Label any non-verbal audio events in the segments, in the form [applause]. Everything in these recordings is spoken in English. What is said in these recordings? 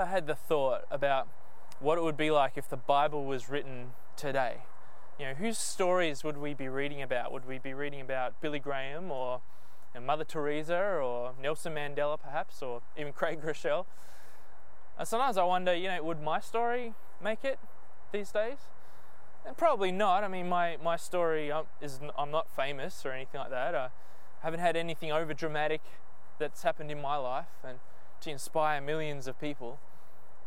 I had the thought about what it would be like if the Bible was written today. You know, whose stories would we be reading about? Would we be reading about Billy Graham or you know, Mother Teresa or Nelson Mandela perhaps, or even [laughs] Craig Groeschel? And sometimes I wonder, you know, would my story make it these days? And probably not. I mean, my, my story um, is I'm not famous or anything like that. I haven't had anything over dramatic that's happened in my life and to inspire millions of people.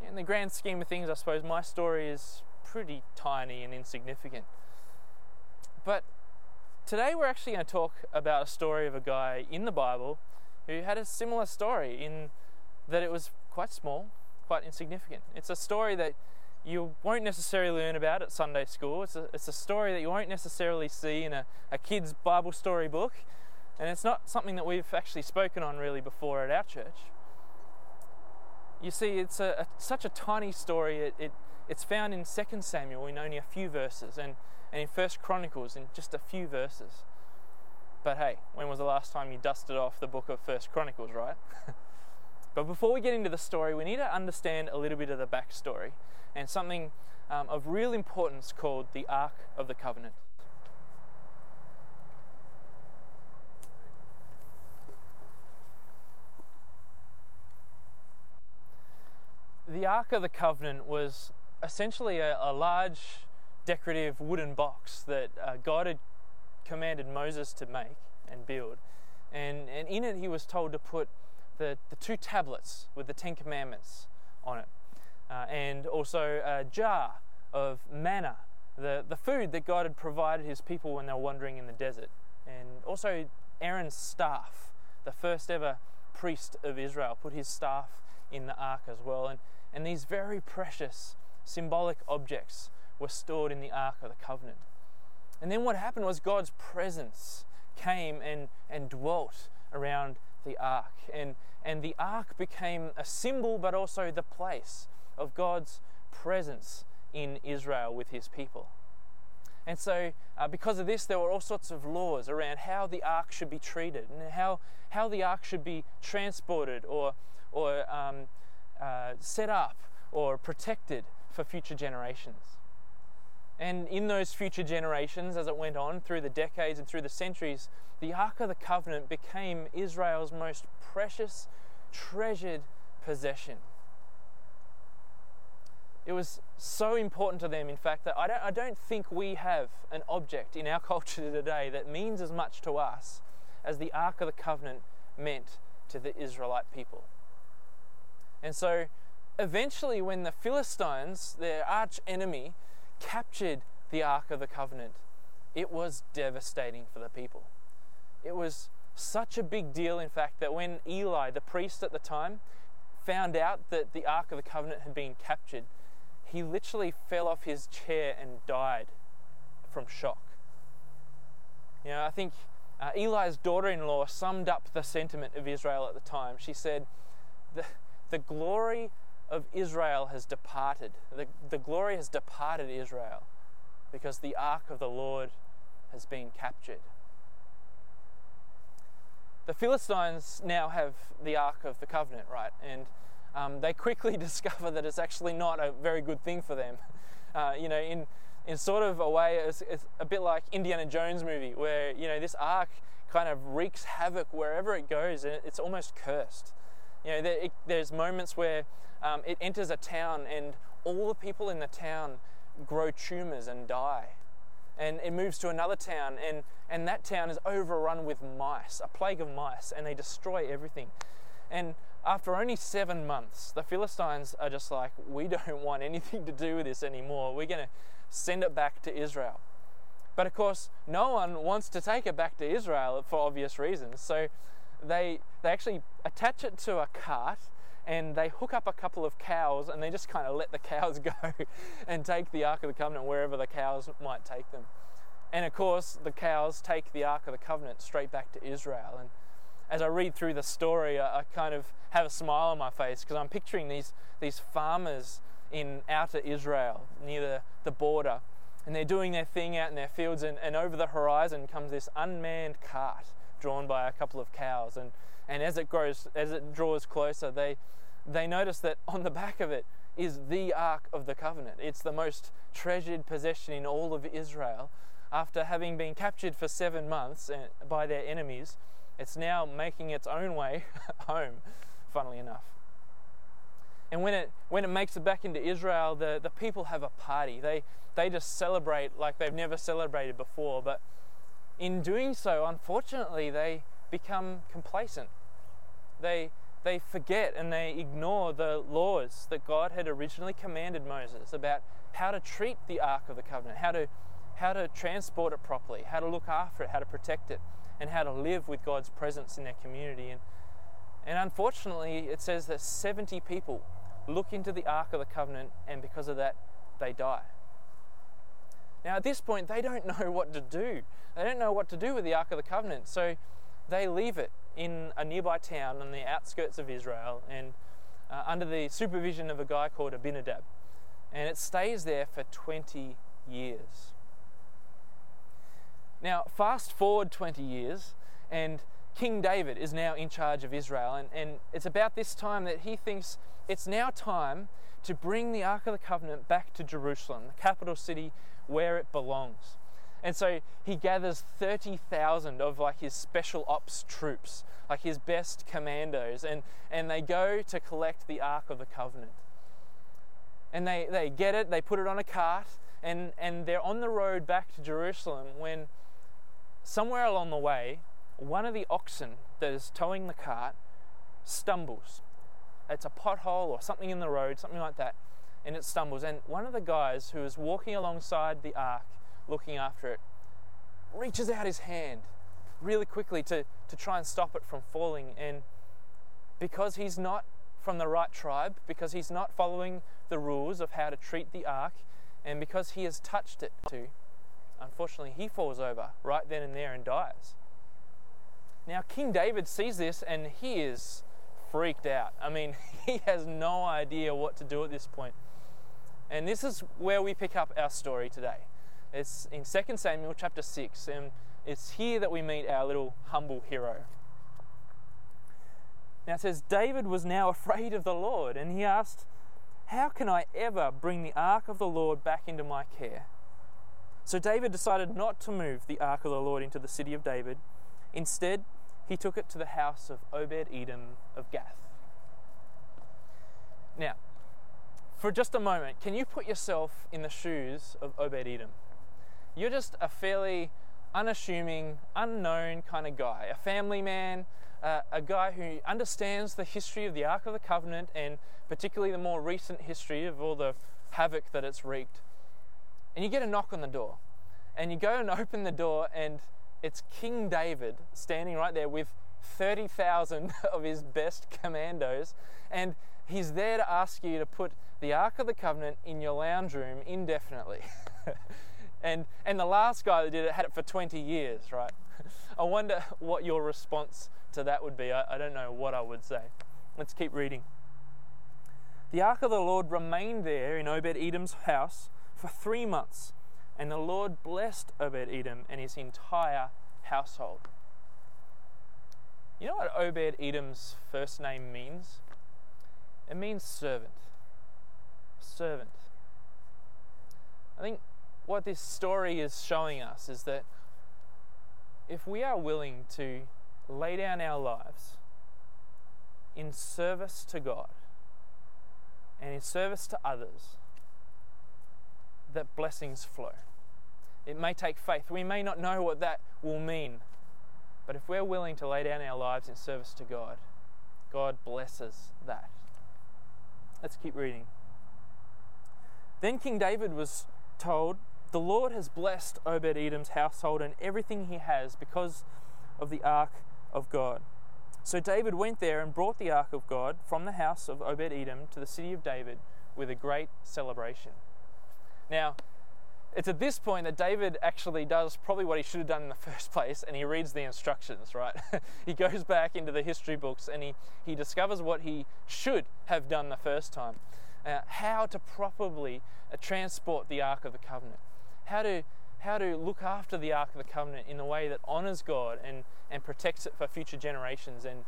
In the grand scheme of things, I suppose my story is pretty tiny and insignificant. But today we're actually going to talk about a story of a guy in the Bible who had a similar story in that it was quite small, quite insignificant. It's a story that you won't necessarily learn about at Sunday school. It's a, it's a story that you won't necessarily see in a, a kid's Bible story book. And it's not something that we've actually spoken on really before at our church. You see, it's a, a such a tiny story. It, it, it's found in 2 Samuel in only a few verses, and, and in 1 Chronicles in just a few verses. But hey, when was the last time you dusted off the book of 1 Chronicles, right? [laughs] but before we get into the story, we need to understand a little bit of the backstory and something um, of real importance called the Ark of the Covenant. The Ark of the Covenant was essentially a, a large decorative wooden box that uh, God had commanded Moses to make and build. And, and in it, he was told to put the, the two tablets with the Ten Commandments on it uh, and also a jar of manna, the, the food that God had provided his people when they were wandering in the desert, and also Aaron's staff, the first ever priest of Israel, put his staff in the ark as well. And, and these very precious symbolic objects were stored in the ark of the covenant. And then what happened was God's presence came and, and dwelt around the ark. And, and the ark became a symbol, but also the place of God's presence in Israel with his people. And so, uh, because of this, there were all sorts of laws around how the ark should be treated and how, how the ark should be transported or, or um, uh, set up or protected for future generations. And in those future generations, as it went on through the decades and through the centuries, the Ark of the Covenant became Israel's most precious, treasured possession. It was so important to them, in fact, that I don't, I don't think we have an object in our [laughs] culture today that means as much to us as the Ark of the Covenant meant to the Israelite people. And so, eventually, when the Philistines, their arch enemy, captured the Ark of the Covenant, it was devastating for the people. It was such a big deal, in fact, that when Eli, the priest at the time, found out that the Ark of the Covenant had been captured, he literally fell off his chair and died from shock. You know, I think uh, Eli's daughter in law summed up the sentiment of Israel at the time. She said, The, the glory of Israel has departed. The, the glory has departed Israel because the ark of the Lord has been captured. The Philistines now have the Ark of the Covenant, right? And um, they quickly [laughs] discover that it's actually not a very good thing for them. [laughs] Uh, you know, in in sort of a way, it's, it's, a bit like Indiana Jones movie, where you know this ark kind of wreaks havoc wherever it goes, and it's almost cursed. You know, there, it, there's moments where um, it enters a town, and all the people in the town grow tumors and die. And it moves to another town, and, and that town is overrun with mice, a plague of mice, and they destroy everything. And after only seven months, the Philistines are just like, [laughs] we don't want anything to do with this anymore. We're going to send it back to Israel. But of course, no one wants to take it back to Israel for obvious reasons. So they, they actually attach it to a cart and they hook up a couple of cows and they just kind of let the cows [laughs] go and take the Ark of the Covenant wherever the cows might take them. And of course, the cows take the Ark of the Covenant straight back to Israel. And as I read through the story, I, kind of have a smile on my face because I'm picturing these, these farmers in outer Israel near the, the border. And they're doing their thing out in their fields, and, and over the horizon comes this unmanned cart drawn by a couple of cows. And, and as it grows, as it draws closer, they, they notice that on the back of it is the Ark of the Covenant. It's the most treasured possession in all of Israel. After having been captured for seven months uh, by their enemies, it's now making its own way [laughs] home, funnily enough. And when it, when it makes it back into Israel, the, the people have a party. They, they just celebrate like they've never celebrated before. But in doing so, unfortunately, they become complacent. They, they forget and they ignore the laws that God had originally commanded Moses about how to treat the Ark of the Covenant, how to, how to transport it properly, how to look after it, how to protect it, and how to live with God's presence in their community. And, and unfortunately, it says that 70 people look into the Ark of the Covenant, and because of that, they die. Now, at this point, they don't [laughs] know what to do. They don't know what to do with the Ark of the Covenant, so they leave it in a nearby town on the outskirts of Israel and uh, under the supervision of a guy called Abinadab. And it stays there for 20 years. Now, fast forward 20 years, and King David is now in charge of Israel, and, and it's about this time that he thinks it's now time to bring the Ark of the Covenant back to Jerusalem, the capital city where it belongs. And so he gathers 30,000 of like his special ops troops, like his best commandos, and, and they go to collect the Ark of the Covenant. And they, they get it, they put it on a cart, and, and they're on the road back to Jerusalem when somewhere along the way, one of the oxen that is towing the cart stumbles. It's a pothole or something in the road, something like that, and it stumbles. And one of the guys who is walking alongside the ark, looking after it, reaches out his hand really quickly to, to try and stop it from falling. And because he's not from the right tribe, because he's not following the rules of how to treat the ark, and because he has touched it too, unfortunately, he falls over right then and there and dies. Now, King David sees this and he is freaked out. I mean, [laughs] he has no idea what to do at this point. And this is where we pick up our story today. It's in 2 Samuel chapter 6, and it's here that we meet our little humble hero. Now it says, David was now [laughs] afraid of the Lord, and he asked, How can I ever bring the ark of the Lord back into my care? So David decided not to move the ark of the Lord into the city of David Instead, he took it to the house of Obed Edom of Gath. Now, for just a moment, can you put yourself in the shoes of Obed Edom? You're just a fairly unassuming, unknown kind of guy, a family man, uh, a guy who understands the history of the Ark of the Covenant and particularly the more recent history of all the havoc that it's wreaked. And you get a knock on the door, and you go and [laughs] open the door, and it's King David standing right there with 30,000 [laughs] of his best commandos, and he's there to ask you to put the Ark of the Covenant in your lounge room indefinitely. [laughs] and, and the last guy that did it had it for 20 years, right? [laughs] I wonder what your response to that would be. I, I don't know what I would say. Let's keep reading. The Ark of the Lord remained there in Obed Edom's house for three months and the Lord blessed Obed Edom and his entire household. You know what Obed Edom's first name means? It means servant. Servant. I think what this story is showing us is that if we are willing to lay down our lives in service to God and in service to others, that blessings flow. It may take faith. We may not know what that will mean. But if we're willing to lay down our lives in service to God, God blesses that. Let's keep reading. Then King David was told, The Lord has blessed Obed Edom's household and everything he has because of the ark of God. So David went there and brought the ark of God from the house of Obed Edom to the city of David with a great celebration. Now, it's at this point that David actually does probably what he should have done in the [laughs] first place and he reads the instructions, right? [laughs] he goes back into the history books and he, he discovers what he should have done the first time. Uh, how to properly uh, transport the Ark of the Covenant. How to, how to look after the Ark of the Covenant in a way that honors God and, and protects it for future generations. And,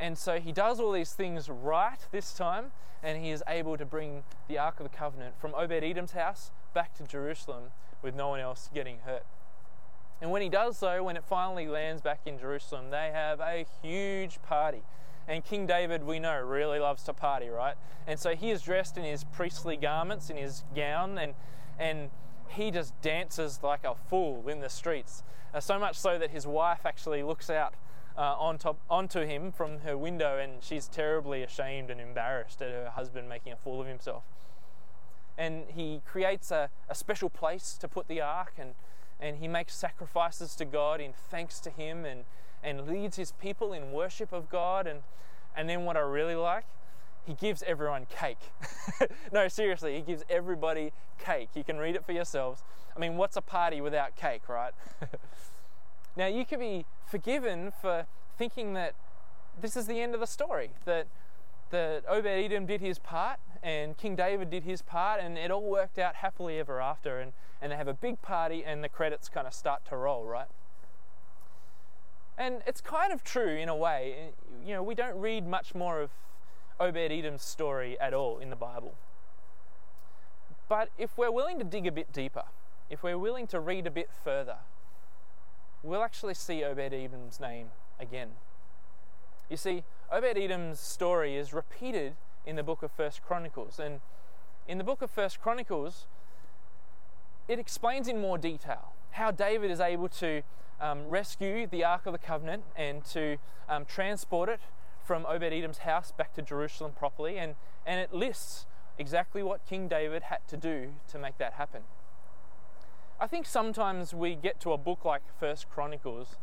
And so he does all these things right this time, and he is able to bring the Ark of the Covenant from Obed Edom's house back to Jerusalem with no one else getting hurt. And when he does so, when it finally lands back in Jerusalem, they have a huge party. And King David, we know, really loves to party, right? And so he is dressed in his priestly garments, in his gown, and and he just dances like a fool in the streets. Uh, so much so that his wife actually looks out uh, on top, onto him from her window, and she's terribly ashamed and embarrassed at her husband making a fool of himself. And he creates a, a special place to put the ark, and, and he makes sacrifices to God in thanks to him, and, and leads his people in worship of God. And, and then, what I really like, he gives everyone cake. [laughs] no, seriously, he gives everybody cake. You can read it for yourselves. I mean, what's a party without cake, right? [laughs] now, you could be forgiven for thinking that this is the end of the story, that, that Obed Edom did his part and King David did his part, and it all worked out happily ever after. And, and they have a big party, and the credits kind of start to roll, right? And it's kind of true in a way. You know, we don't read much more of Obed Edom's story at all in the Bible. But if we're willing to dig a bit deeper, if we're willing to read a bit further, we'll actually see Obed Edom's name again. You see, Obed Edom's story is repeated in the book of First Chronicles, and in the book of First Chronicles, it explains in more detail how David is able to um, rescue the Ark of the Covenant and to um, transport it from Obed Edom's house back to Jerusalem properly, and, and it lists exactly what King David had to do to make that happen. I think sometimes we get to a book like First Chronicles,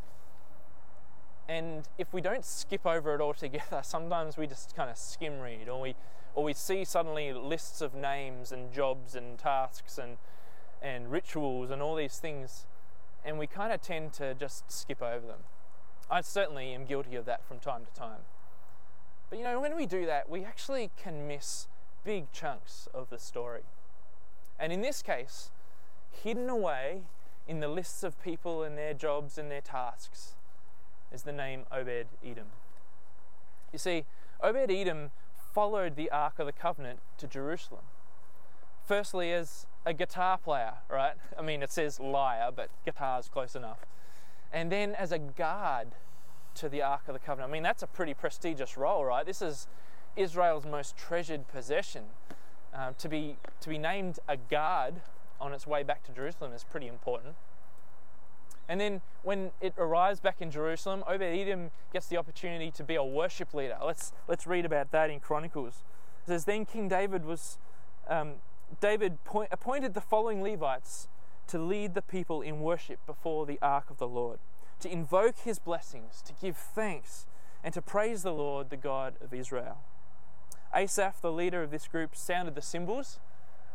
and if we don't skip over it altogether, [laughs] sometimes we just kind of skim read, or we, or we see suddenly lists of names and jobs and tasks and, and rituals and all these things, and we kind of tend to just skip over them. I certainly am guilty of that from time to time. But you know, when we do that, we actually can miss big chunks of the story. And in this case, hidden away in the lists of people and their jobs and their tasks is the name Obed Edom. You see, Obed Edom followed the Ark of the Covenant to Jerusalem. Firstly, as a guitar player, right? I mean, it says lyre, but guitar's close enough. And then as a guard to the Ark of the Covenant. I mean, that's a pretty prestigious role, right? This is Israel's most treasured possession. Um, to be to be named a guard on its way back to Jerusalem is pretty important. And then when it arrives back in Jerusalem, Obed Edom gets the opportunity to be a worship leader. Let's let's read about that in Chronicles. It says, "Then King David was um, David point, appointed the following Levites to lead the people in worship before the ark of the Lord." to invoke his blessings, to give thanks, and to praise the Lord, the God of Israel. Asaph, the leader of this group, sounded the cymbals,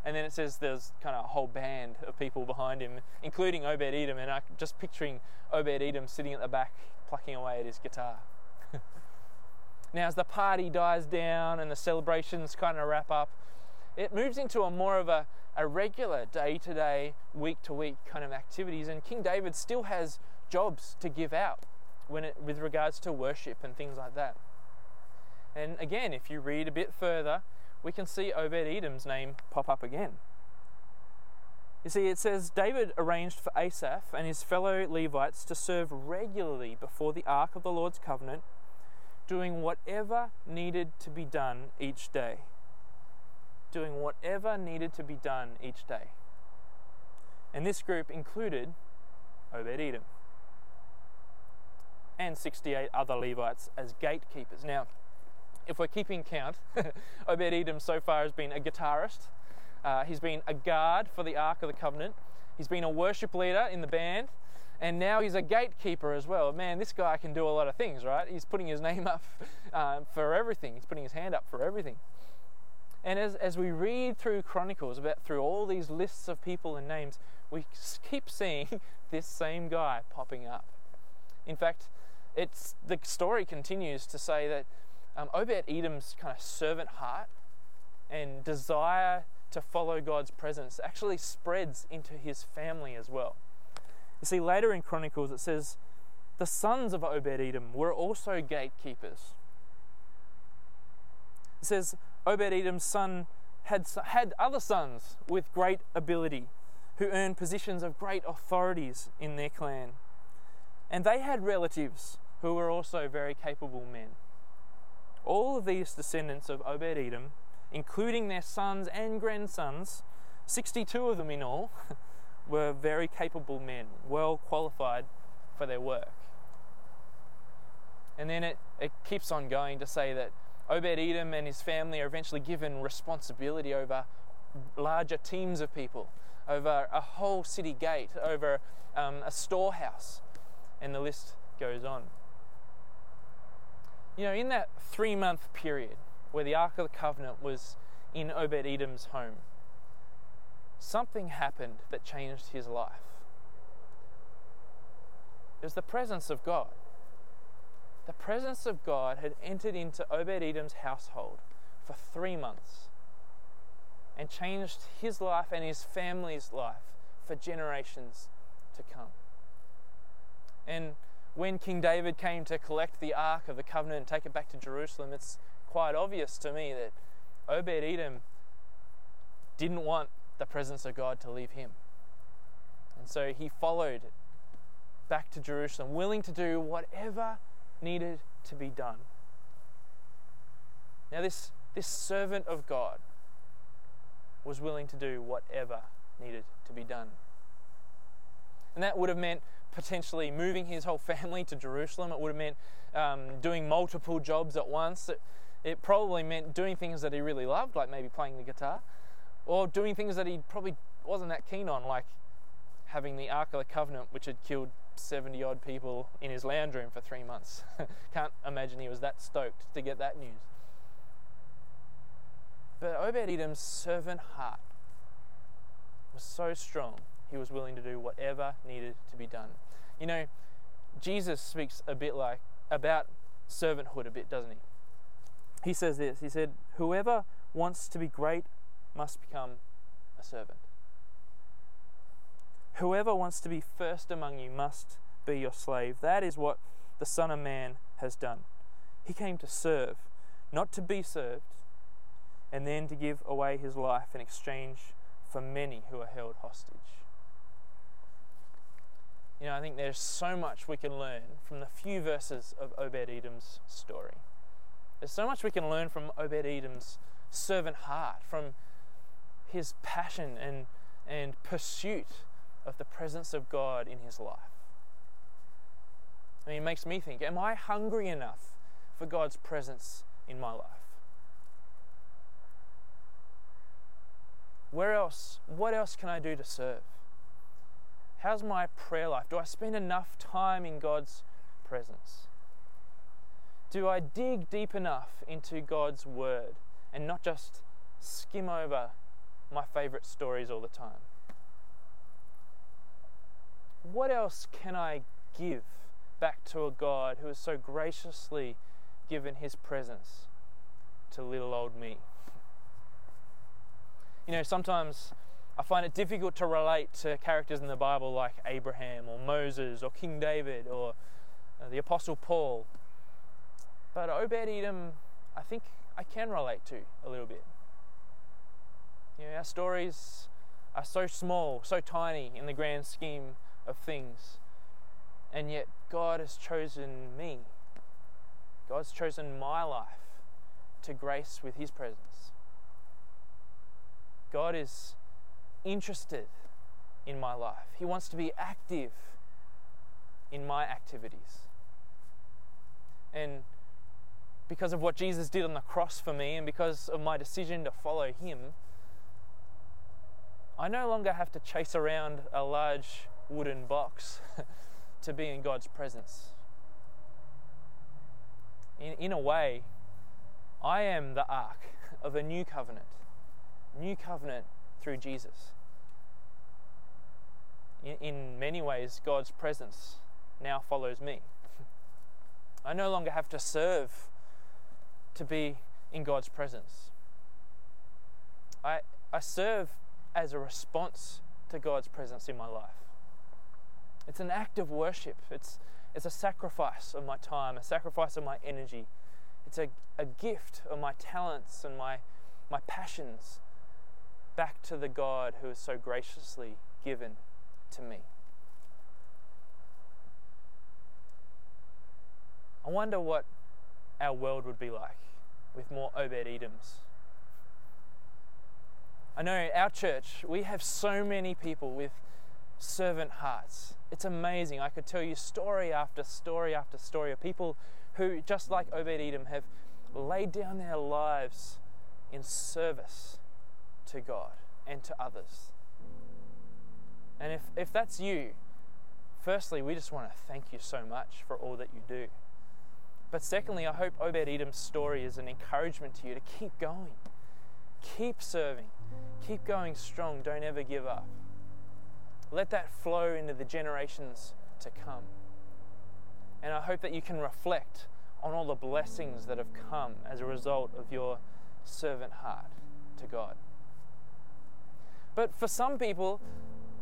and then it says there's kind of a whole band of people behind him, including Obed Edom, and I'm just picturing Obed Edom sitting at the back, plucking away at his guitar. [laughs] now, as the party dies down and the celebrations kind of wrap up, it moves into a more of a, a regular day to day, week to week kind of activities, and King David still has jobs to give out when it, with regards to worship and things like that. And again, if you read a bit further, we can see Obed Edom's name pop up again. You see, it says David arranged for Asaph and his fellow Levites to serve regularly before the ark of the Lord's covenant, doing whatever needed to be done each day. Doing whatever needed to be done each day. And this group included Obed Edom and 68 other Levites as gatekeepers. Now, if we're keeping count, [laughs] Obed Edom so far has been a guitarist, uh, he's been a guard for the Ark of the Covenant, he's been a worship leader in the band, and now he's a gatekeeper as well. Man, this guy can do a lot of things, right? He's putting his [laughs] name up uh, for everything, he's putting his hand up for everything. And as, as we read through Chronicles, about through all these lists of people and names, we keep seeing [laughs] this same guy popping up. In fact, it's the story continues to say that um, Obed Edom's kind of servant heart and desire to follow God's presence actually spreads into his family as well. You see, later in Chronicles it says, the sons of Obed Edom were also gatekeepers. It says Obed Edom's son had, had other sons with great ability who earned positions of great authorities in their clan. And they had relatives who were also very capable men. All of these descendants of Obed Edom, including their sons and grandsons, 62 of them in all, [laughs] were very capable men, well qualified for their work. And then it, it keeps on going to say that Obed Edom and his family are eventually given responsibility over larger teams of people, over a whole city gate, over um, a storehouse, and the list goes on. You know, in that three month period where the Ark of the Covenant was in Obed Edom's home, something happened that changed his life. It was the presence of God. The presence of God had entered into Obed Edom's household for three months and changed his life and his family's life for generations to come. And when King David came to collect the Ark of the Covenant and take it back to Jerusalem, it's quite obvious to me that Obed Edom didn't want the presence of God to leave him. And so he followed back to Jerusalem, willing to do whatever needed to be done. Now, this, this servant of God was willing to do whatever needed to be done. And that would have meant potentially moving his whole [laughs] family to Jerusalem. It would have meant um, doing multiple jobs at once. It, it probably meant doing things that he really loved, like maybe playing the guitar, or doing things that he probably wasn't that keen on, like having the Ark of the Covenant, which had killed 70 odd people in his lounge room for three months. [laughs] Can't imagine he was that stoked to get that news. But Obed Edom's servant heart was so strong, he was willing to do whatever needed to be done. You know, Jesus speaks a bit like about servanthood a bit, doesn't he? He says this He said, Whoever wants to be great must become a servant. Whoever wants to be first among you must be your slave. That is what the Son of Man has done. He came to serve, not to be served, and then to give away his life in exchange for many who are held hostage. You know, I think there's so much we can learn from the few verses of Obed Edom's story. There's so much we can learn from Obed Edom's servant heart, from his passion and, and pursuit of the presence of God in his life. I mean, it makes me think Am I hungry enough for God's presence in my life? Where else? What else can I do to serve? How's my prayer life? Do I spend enough time in God's presence? Do I dig deep enough into God's Word and not just skim over my favourite stories all the time? what else can I give back to a God who has so graciously given his presence to little old me? You know, sometimes I find it difficult to relate to characters in the Bible like Abraham or Moses or King David or uh, the Apostle Paul. But Obed Edom, I think I can relate to a little bit. You know, our stories are so small, so tiny in the grand scheme of things. And yet, God has chosen me. God's chosen my life to grace with His presence. God is interested in my life, He wants to be active in my activities. And because of what Jesus did on the cross for me, and because of my decision to follow Him, I no longer have to chase around a large wooden box [laughs] to be in God's presence. In, in a way, I am the ark of a new covenant, new covenant through Jesus. In, many ways, God's presence now follows me. [laughs] I no longer have to serve to be in God's presence. I, I serve as a response to God's presence in my life. It's an act of worship. It's, it's a sacrifice of my time, a sacrifice of my energy It's a, a gift of my talents and my, my passions back to the God who has so graciously given to me. I wonder what our world would be like with more Obed Edoms. I know our church, we have so many people with servant hearts. It's amazing. I could tell you story after story after story of people who, just like Obed Edom, have laid down their lives in service to God and to others. And if, if that's you, firstly, we just want to thank you so much for all that you do. But secondly, I hope Obed Edom's story is an encouragement to you to keep going, keep serving, keep going strong, don't ever give up. Let that flow into the generations to come. And I hope that you can reflect on all the blessings that have come as a result of your servant heart to God. But for some people,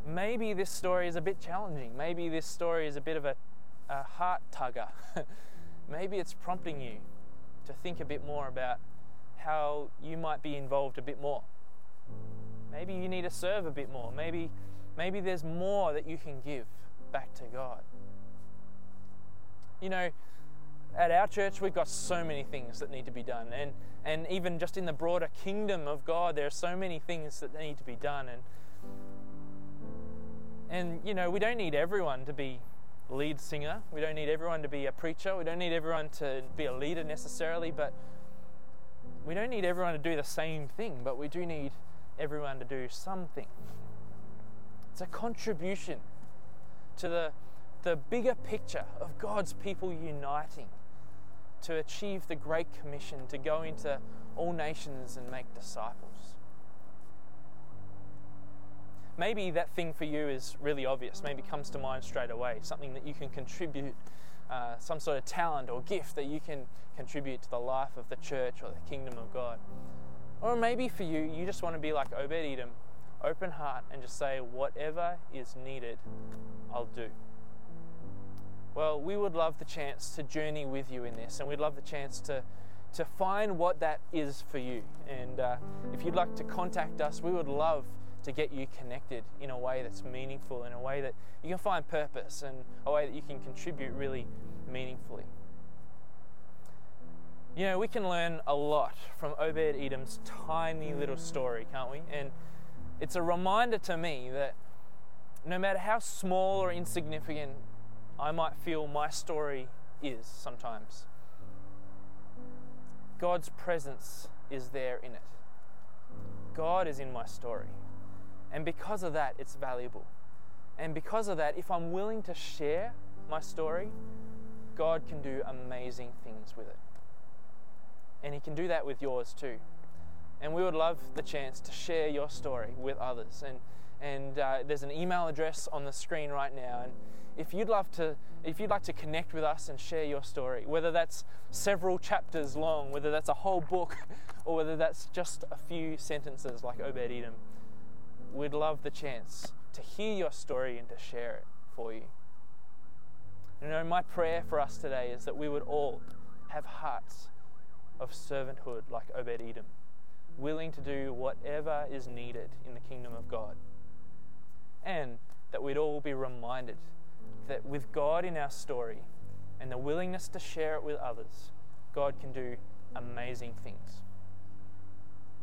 maybe this story is a bit challenging. Maybe this story is a bit of a, a heart tugger. [laughs] maybe it's prompting you to think a bit more about how you might be involved a bit more. Maybe you need to serve a bit more. Maybe Maybe there's more that you can give back to God. You know, at our church, we've got so many things that need to be done. And, and even just in the broader kingdom of God, there are so many things that need to be done. And, and, you know, we don't need everyone to be lead singer. We don't need everyone to be a preacher. We don't need everyone to be a leader necessarily. But we don't need everyone to do the same thing. But we do need everyone to do something. It's a contribution to the, the bigger picture of God's people uniting to achieve the Great Commission to go into all nations and make disciples. Maybe that thing for you is really obvious, maybe comes to mind straight away, something that you can contribute, uh, some sort of talent or gift that you can contribute to the life of the church or the kingdom of God. Or maybe for you, you just want to be like Obed Edom open heart and just say, whatever is needed, I'll do. Well, we would love the chance to journey with you in this, and we'd love the chance to, to find what that is for you. And uh, if you'd like to contact us, we would love to get you connected in a way that's meaningful, in a way that you can find purpose, and a way that you can contribute really meaningfully. You know, we can learn a lot from Obed Edom's tiny little story, can't we? And it's a reminder to me that no matter how small or insignificant I might feel my story is sometimes, God's presence is there in it. God is in my story. And because of that, it's valuable. And because of that, if I'm willing to share my story, God can do amazing things with it. And He can do that with yours too. And we would love the chance to share your story with others. And, and uh, there's an email address on the screen right now. And if you'd love to, if you'd like to connect with us and share your story, whether that's several chapters long, whether that's a whole book, [laughs] or whether that's just a few sentences like Obed Edom, we'd love the chance to hear your story and to share it for you. You know, my prayer for us today is that we would all have hearts of servanthood like Obed Edom willing to do whatever is needed in the kingdom of God. And that we'd all be reminded that with God in our story and the willingness to share it with others, God can do amazing things.